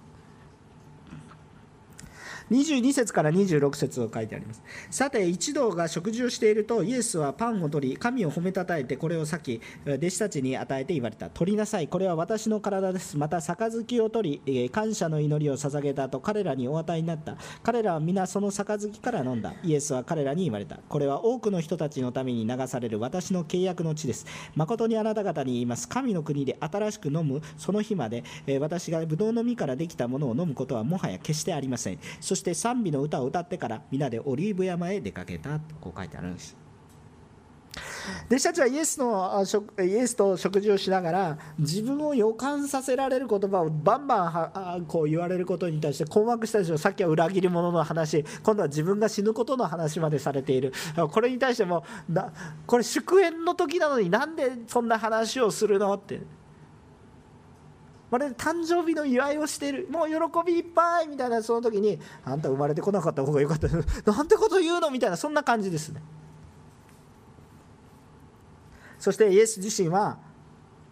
22節から26節を書いてあります。さて一同が食事をしているとイエスはパンを取り神を褒めたたえてこれを裂き弟子たちに与えて言われた。取りなさい。これは私の体です。また杯を取り感謝の祈りを捧げたと彼らにお与えになった。彼らは皆その杯から飲んだ。イエスは彼らに言われた。これは多くの人たちのために流される私の契約の地です。誠にあなた方に言います。神の国で新しく飲むその日まで私がブドウの実からできたものを飲むことはもはや決してありません。そして賛美の歌を歌ってから皆でオリーブ山へ出かけたとこう書いてあるんです。弟子たちはイエスのイエスと食事をしながら自分を予感させられる言葉をバンバンこう言われることに対して困惑したでしょさっきは裏切り者の話今度は自分が死ぬことの話までされている。これに対してもこれ祝宴の時なのになんでそんな話をするの？って。まるで誕生日の祝いをしている。もう喜びいっぱいみたいなその時にあんた生まれてこなかった方がよかった。[LAUGHS] なんてこと言うの？みたいなそんな感じですね。そしてイエス自身は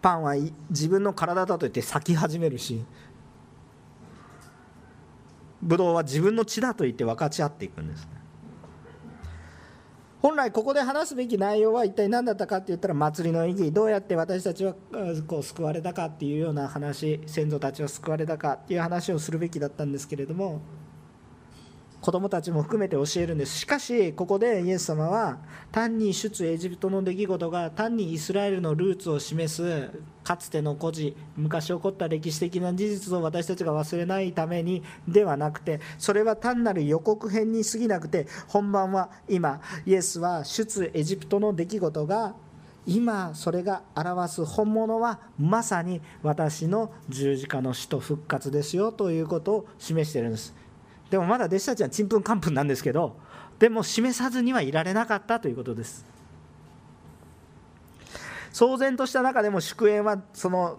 パンは自分の体だと言って咲き始めるしブドウは自分の血だと言って分かち合っていくんですね。本来ここで話すべき内容は一体何だったかって言ったら祭りの意義どうやって私たちはこう救われたかっていうような話先祖たちは救われたかっていう話をするべきだったんですけれども子供たちも含めて教えるんです。しかしここでイエス様は単に出エジプトの出来事が単にイスラエルのルーツを示すかつての孤児昔起こった歴史的な事実を私たちが忘れないためにではなくてそれは単なる予告編に過ぎなくて本番は今イエスは出エジプトの出来事が今それが表す本物はまさに私の十字架の死と復活ですよということを示してるんです。でもまだ弟子たちはちんぷんかんぷんなんですけどでも示さずにはいられなかったということです。騒然とした中でも祝宴はその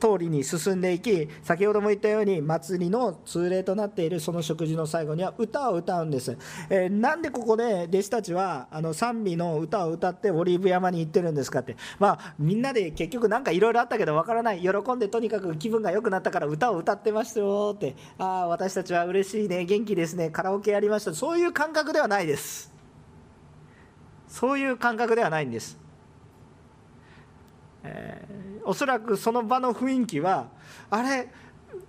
通りに進んでいき先ほども言ったように祭りの通例となっているその食事の最後には歌を歌うんです、えー、なんでここで弟子たちはあの賛美の歌を歌ってオリーブ山に行ってるんですかって。まあみんなで結局なんかいろいろあったけどわからない。喜んでとにかく気分が良くなったから歌を歌ってましたよって。ああ私たちは嬉しいね。元気ですね。カラオケやりました。そういう感覚ではないです。そういう感覚ではないんです。えー、おそらくその場の雰囲気はあれ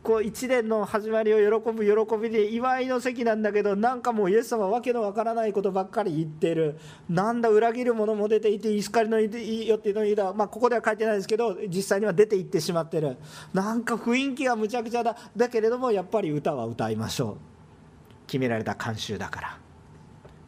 こう一年の始まりを喜ぶ喜びで祝いの席なんだけどなんかもうイエス様わけのわからないことばっかり言ってる。なんだ裏切る者も出ていてイスカリのいいよっていうのにまあここでは書いてないですけど実際には出ていってしまってる。なんか雰囲気がむちゃくちゃだだけれどもやっぱり歌は歌いましょう。決められた慣習だから。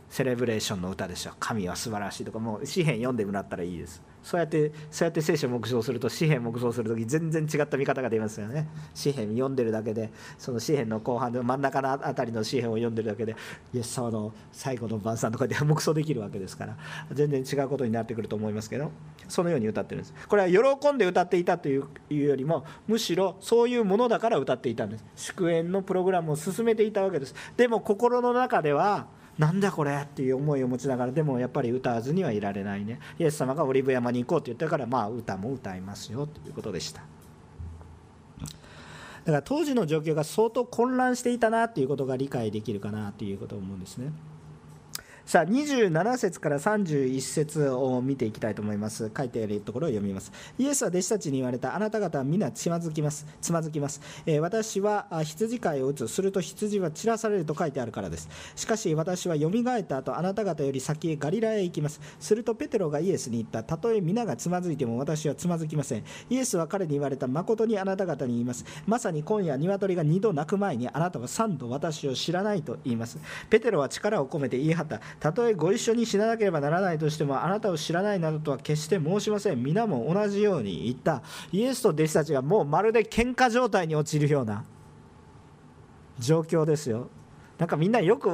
セレブレーションの歌でしょ。神は素晴らしいとかもう詩篇読んでもらったらいいです。そうやってそうやって聖書を黙想すると詩篇黙想する時全然違った見方が出ますよね。詩篇読んでるだけでその詩篇の後半で真ん中のあたりの詩篇を読んでるだけでイエス様の最後の晩餐とかで黙想できるわけですから全然違うことになってくると思いますけどそのように歌ってるんです。これは喜んで歌っていたというよりもむしろそういうものだから歌っていたんです。祝宴のプログラムを進めていたわけです。でも心の中ではなんだこれっていう思いを持ちながらでもやっぱり歌わずにはいられないね。イエス様がオリブ山に行こうって言ったからまあ歌も歌いますよということでした。だから当時の状況が相当混乱していたなっていうことが理解できるかなということを思うんですね。さあ27節から31節を見ていきたいと思います。書いてあるところを読みます。イエスは弟子たちに言われた。あなた方は皆つまずきます。つまずきます、えー、私は羊飼いを打つ。すると羊は散らされると書いてあるからです。しかし私はよみがえった後あなた方より先へガリラへ行きます。するとペテロがイエスに言った。たとえ皆がつまずいても私はつまずきません。イエスは彼に言われた。誠にあなた方に言います。まさに今夜鶏が2度鳴く前にあなたは3度私を知らないと言います。ペテロは力を込めて言い張った。たとえご一緒に死ななければならないとしてもあなたを知らないなどとは決して申しません。皆も同じように言った。イエスと弟子たちがもうまるで喧嘩状態に陥るような状況ですよ。なんかみんなよく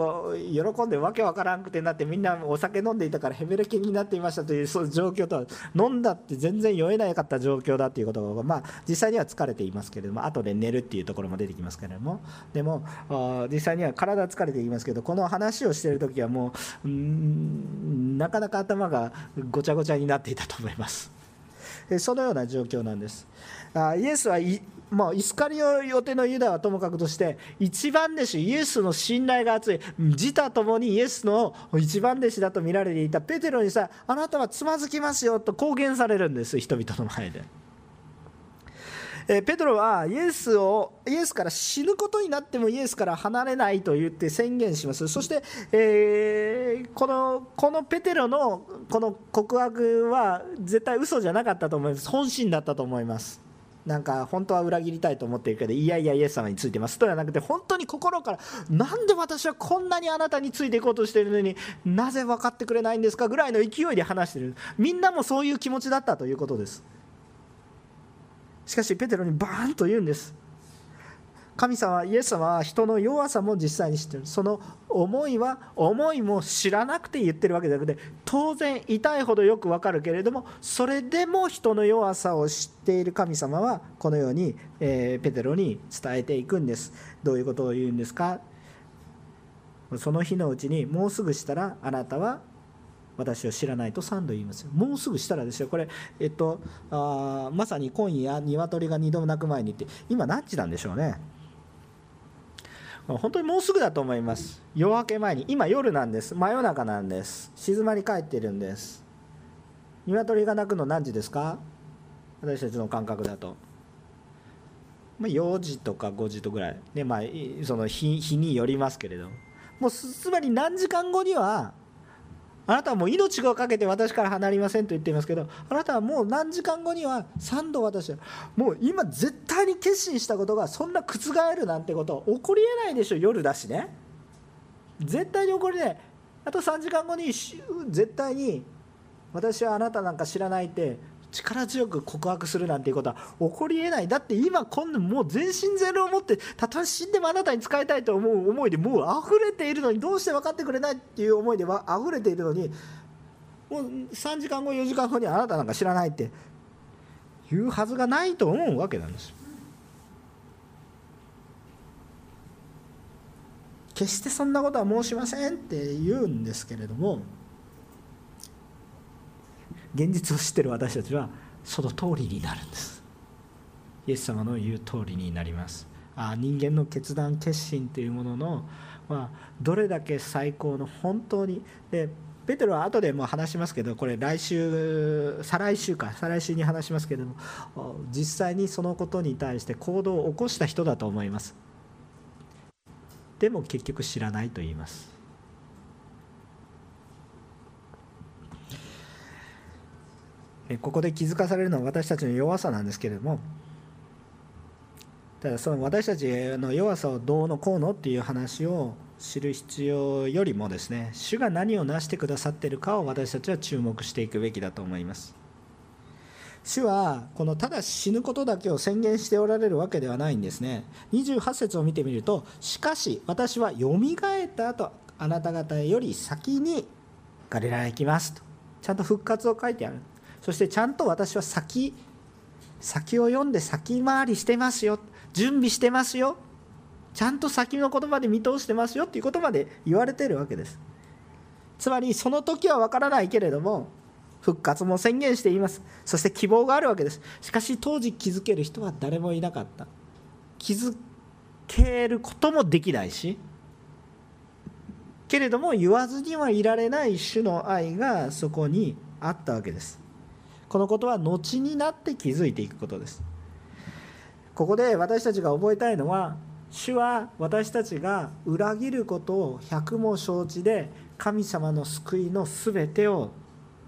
喜んでわけわからんくてなってみんなお酒飲んでいたからヘベレケになっていましたというそういう状況とは飲んだって全然酔えなかった状況だということが、まあ、実際には疲れていますけれども後で寝るっていうところも出てきますけれどもでも実際には体疲れていますけどこの話をしている時はもうなかなか頭がごちゃごちゃになっていたと思います。そのような状況なんです。イエスはまあ、イスカリオ予定のユダはともかくとして一番弟子イエスの信頼が厚い自他ともにイエスの一番弟子だと見られていたペテロにさあなたはつまずきますよと公言されるんです人々の前で。えペトロはイエスをイエスから死ぬことになってもイエスから離れないと言って宣言します。そして、えー、このこのペテロのこの告白は絶対嘘じゃなかったと思います。本心だったと思います。なんか本当は裏切りたいと思っているけどいやいやイエス様についてます。とはなくて本当に心からなんで私はこんなにあなたについていこうとしているのになぜ分かってくれないんですかぐらいの勢いで話している。みんなもそういう気持ちだったということです。しかしペテロにバーンと言うんです。神様イエス様は人の弱さも実際に知ってる。その思いは思いも知らなくて言ってるわけじゃなくて当然痛いほどよくわかるけれどもそれでも人の弱さを知っている神様はこのように、えー、ペテロに伝えていくんです。どういうことを言うんですか？その日のうちにもうすぐしたらあなたは私を知らないと3度言いますよ。もうすぐしたらですよ。これえっとあまさに今夜鶏が2度も鳴く前にって今何時なんでしょうね？本当にもうすぐだと思います。夜明け前に。今夜なんです。真夜中なんです。静まり返ってるんです。鶏が鳴くの何時ですか？私たちの感覚だと、ま、4時とか5時とぐらい。でまあその日日によりますけれど。もうつまり何時間後にはあなたはもう命を懸けて私から離れませんと言っていますけどあなたはもう何時間後には3度私はもう今絶対に決心したことがそんな覆るなんてこと起こりえないでしょ夜だしね。絶対に起こりない。あと3時間後に絶対に私はあなたなんか知らないって力強く告白するなんていうことは起こりえない。だって今今度もう全身全霊を持ってたとえ死んでもあなたに使いたいと思う思いでもう溢れているのにどうして分かってくれないっていう思いでは溢れているのにもう3時間後4時間後にあなたなんか知らないって言うはずがないと思うわけなんです決してそんなことは申しませんって言うんですけれども現実を知ってる私たちはその通りになるんです。イエス様の言う通りになります。あ人間の決断決心というものの、まあ、どれだけ最高の本当に。でペテロは後でも話しますけどこれ来週再来週か再来週に話しますけども実際にそのことに対して行動を起こした人だと思います。でも結局知らないと言います。ここで気づかされるのは私たちの弱さなんですけれどもただその私たちの弱さをどうのこうのっていう話を知る必要よりもですね主が何を成してくださってるかを私たちは注目していくべきだと思います。主はこのただ死ぬことだけを宣言しておられるわけではないんですね。28節を見てみるとしかし私はよみがえった後あなた方より先にガリラヤ行きますとちゃんと復活を書いてある。そしてちゃんと私は先先を読んで先回りしてますよ。準備してますよ。ちゃんと先の言葉で見通してますよっていうことまで言われてるわけです。つまりその時は分からないけれども復活も宣言しています。そして希望があるわけです。しかし当時気づける人は誰もいなかった。気づけることもできないしけれども言わずにはいられない主の愛がそこにあったわけです。このことは後になって気づいていくことです。ここで私たちが覚えたいのは主は私たちが裏切ることを百も承知で神様の救いの全てを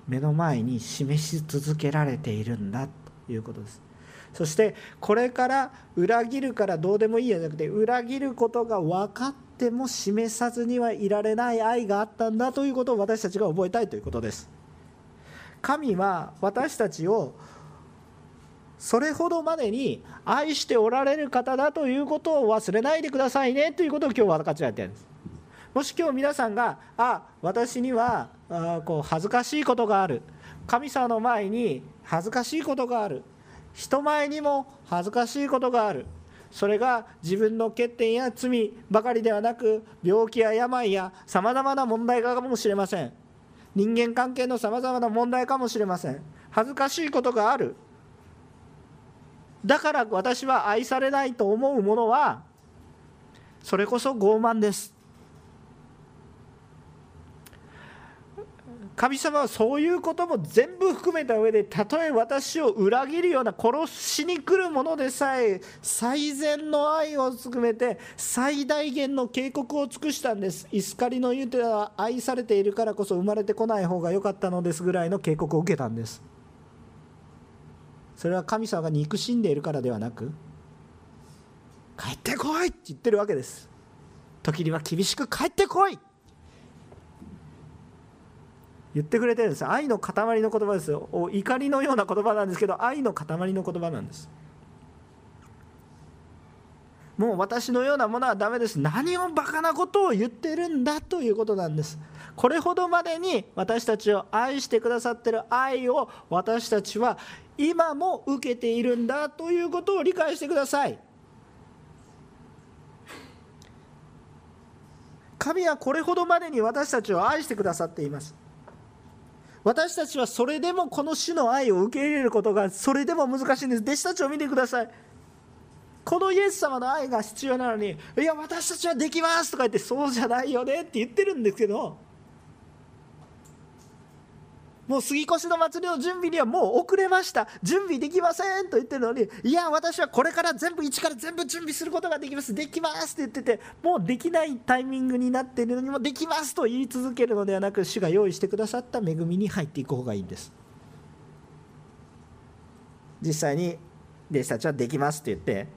目の前に示し続けられているんだということです。そしてこれから裏切るからどうでもいいやじゃなくて裏切ることが分かっても示さずにはいられない愛があったんだということを私たちが覚えたいということです。神は私たちをそれほどまでに愛しておられる方だということを忘れないでくださいねということを今日は分かち合ってるんです。もし今日皆さんがあ私にはあこう恥ずかしいことがある。神様の前に恥ずかしいことがある。人前にも恥ずかしいことがある。それが自分の欠点や罪ばかりではなく病気や病やさまざまな問題かもしれません。人間関係のさまざまな問題かもしれません。恥ずかしいことがある。だから私は愛されないと思うものはそれこそ傲慢です。神様はそういうことも全部含めた上でたとえ私を裏切るような殺しに来るものでさえ最善の愛を含めて最大限の警告を尽くしたんです。イスカリの言うては愛されているからこそ生まれてこない方が良かったのですぐらいの警告を受けたんです。それは神様が憎しんでいるからではなく帰ってこいって言ってるわけです。時には厳しく帰ってこい。言ってくれてるんです。愛の塊の言葉です。よ怒りのような言葉なんですけど愛の塊の言葉なんです。もう私のようなものはダメです。何をバカなことを言ってるんだということなんです。これほどまでに私たちを愛してくださってる愛を私たちは今も受けているんだということを理解してください。神はこれほどまでに私たちを愛してくださっています。私たちはそれでもこの種の愛を受け入れることがそれでも難しいんです。弟子たちを見てください。このイエス様の愛が必要なのにいや私たちはできますとか言ってそうじゃないよねって言ってるんですけどもう杉越の祭りの準備にはもう遅れました。準備できませんと言ってるのにいや私はこれから全部一から全部準備することができます。できますって言っててもうできないタイミングになっているのにもできますと言い続けるのではなく主が用意してくださった恵みに入っていく方がいいんです。実際に弟子たちはできますって言って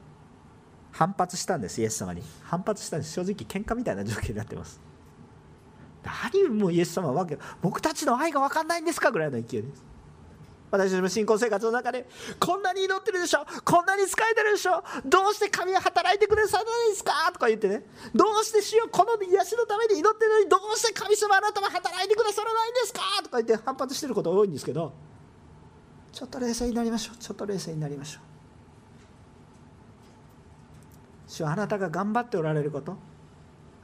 反発したんですイエス様に。反発したんです。正直喧嘩みたいな状況になってます。何もイエス様はわけ僕たちの愛が分かんないんですかぐらいの勢いです。私たちも信仰生活の中でこんなに祈ってるでしょこんなに使えてるでしょどうして神は働いてくれさないですかとか言ってね。どうして主よこの癒しのために祈ってるのにどうして神様あなたは働いてくださらないんですかとか言って反発してること多いんですけどちょっと冷静になりましょうちょっと冷静になりましょう。主はあなたが頑張っておられること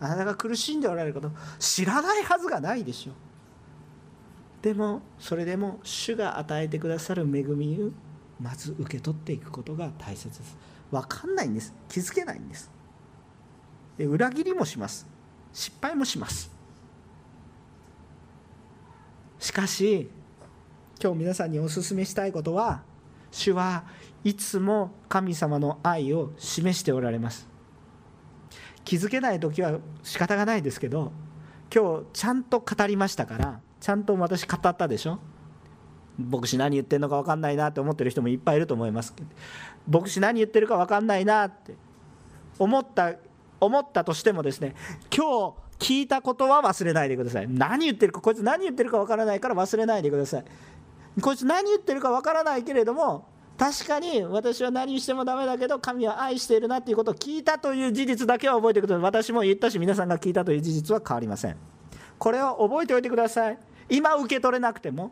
あなたが苦しんでおられること知らないはずがないでしょう。でもそれでも主が与えてくださる恵みをまず受け取っていくことが大切です。分かんないんです。気づけないんです。で裏切りもします。失敗もします。しかし今日皆さんにお勧めしたいことは主はいつも神様の愛を示しておられます。気づけない時は仕方がないですけど今日ちゃんと語りましたからちゃんと私語ったでしょ？牧師何言ってるのか分かんないなって思ってる人もいっぱいいると思います牧師何言ってるか分かんないなって思った思ったとしてもですね今日聞いたことは忘れないでください。何言ってるかこいつ何言ってるかわからないから忘れないでください。こいつ何言ってるかわからないけれども確かに私は何してもダメだけど神は愛しているなっていうことを聞いたという事実だけは覚えてください。私も言ったし皆さんが聞いたという事実は変わりません。これを覚えておいてください。今受け取れなくても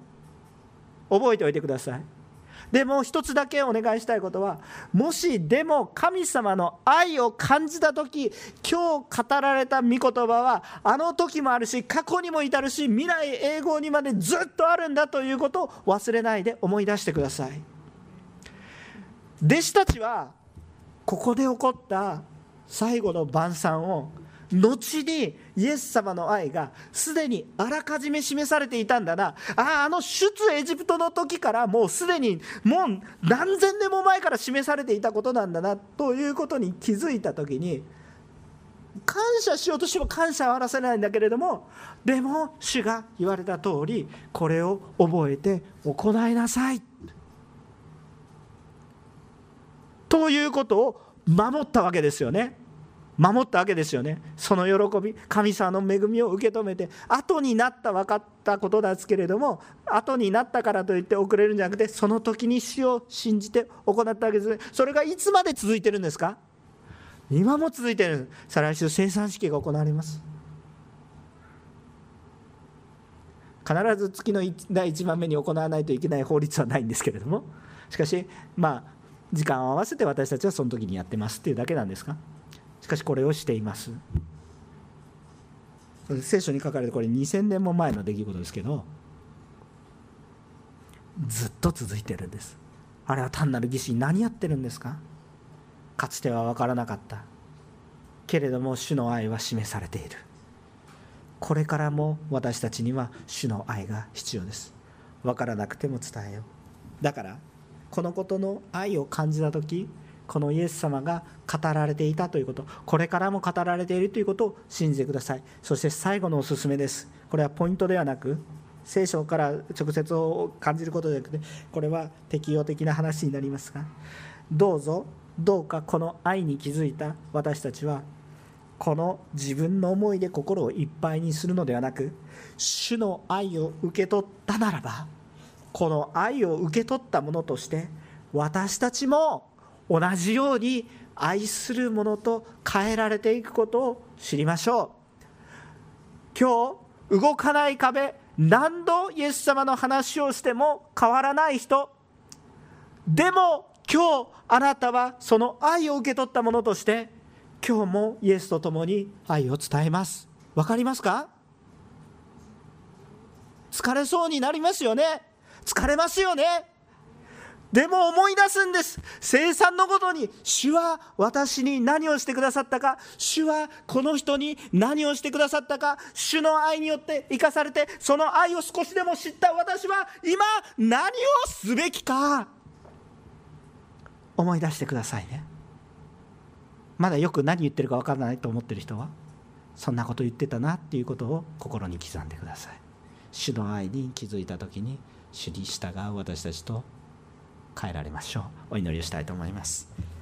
覚えておいてください。でも一つだけお願いしたいことはもしでも神様の愛を感じた時今日語られた御言葉はあの時もあるし過去にも至るし未来永劫にまでずっとあるんだということを忘れないで思い出してください。弟子たちはここで起こった最後の晩餐を後にイエス様の愛がすでにあらかじめ示されていたんだな。あああの出エジプトの時からもうすでにもう何千年も前から示されていたことなんだなということに気づいた時に感謝しようとしても感謝はらせないんだけれどもでも主が言われた通りこれを覚えて行いなさい。ということを守ったわけですよね。守ったわけですよね。その喜び神様の恵みを受け止めて後になった分かったことですけれども後になったからといって遅れるんじゃなくてその時に死を信じて行ったわけですね。それがいつまで続いてるんですか？今も続いてる。再来週生産式が行われます。必ず月の第1番目に行わないといけない法律はないんですけれども。しかしまあ時間を合わせて私たちはその時にやってますっていうだけなんですか？しかしこれをしています。聖書に書かれてこれ2000年も前の出来事ですけどずっと続いてるんです。あれは単なる儀式何やってるんですか？かつては分からなかった。けれども主の愛は示されている。これからも私たちには主の愛が必要です。分からなくても伝えよう。だからこのことの愛を感じた時このイエス様が語られていたということこれからも語られているということを信じてください。そして最後のおすすめです。これはポイントではなく聖書から直接を感じることではなくてこれは適用的な話になりますがどうぞどうかこの愛に気づいた私たちはこの自分の思いで心をいっぱいにするのではなく主の愛を受け取ったならばこの愛を受け取ったものとして私たちも同じように愛するものと変えられていくことを知りましょう。今日動かない壁何度イエス様の話をしても変わらない人。でも今日あなたはその愛を受け取ったものとして今日もイエスと共に愛を伝えます。分かりますか？疲れそうになりますよね。疲れますよね。でも思い出すんです。生産のことに主は私に何をしてくださったか。主はこの人に何をしてくださったか。主の愛によって生かされてその愛を少しでも知った私は今何をすべきか。思い出してくださいね。まだよく何言ってるか分からないと思ってる人はそんなこと言ってたなっていうことを心に刻んでください。主の愛に気づいた時に主に従う私たちと変えられましょう。お祈りをしたいと思います。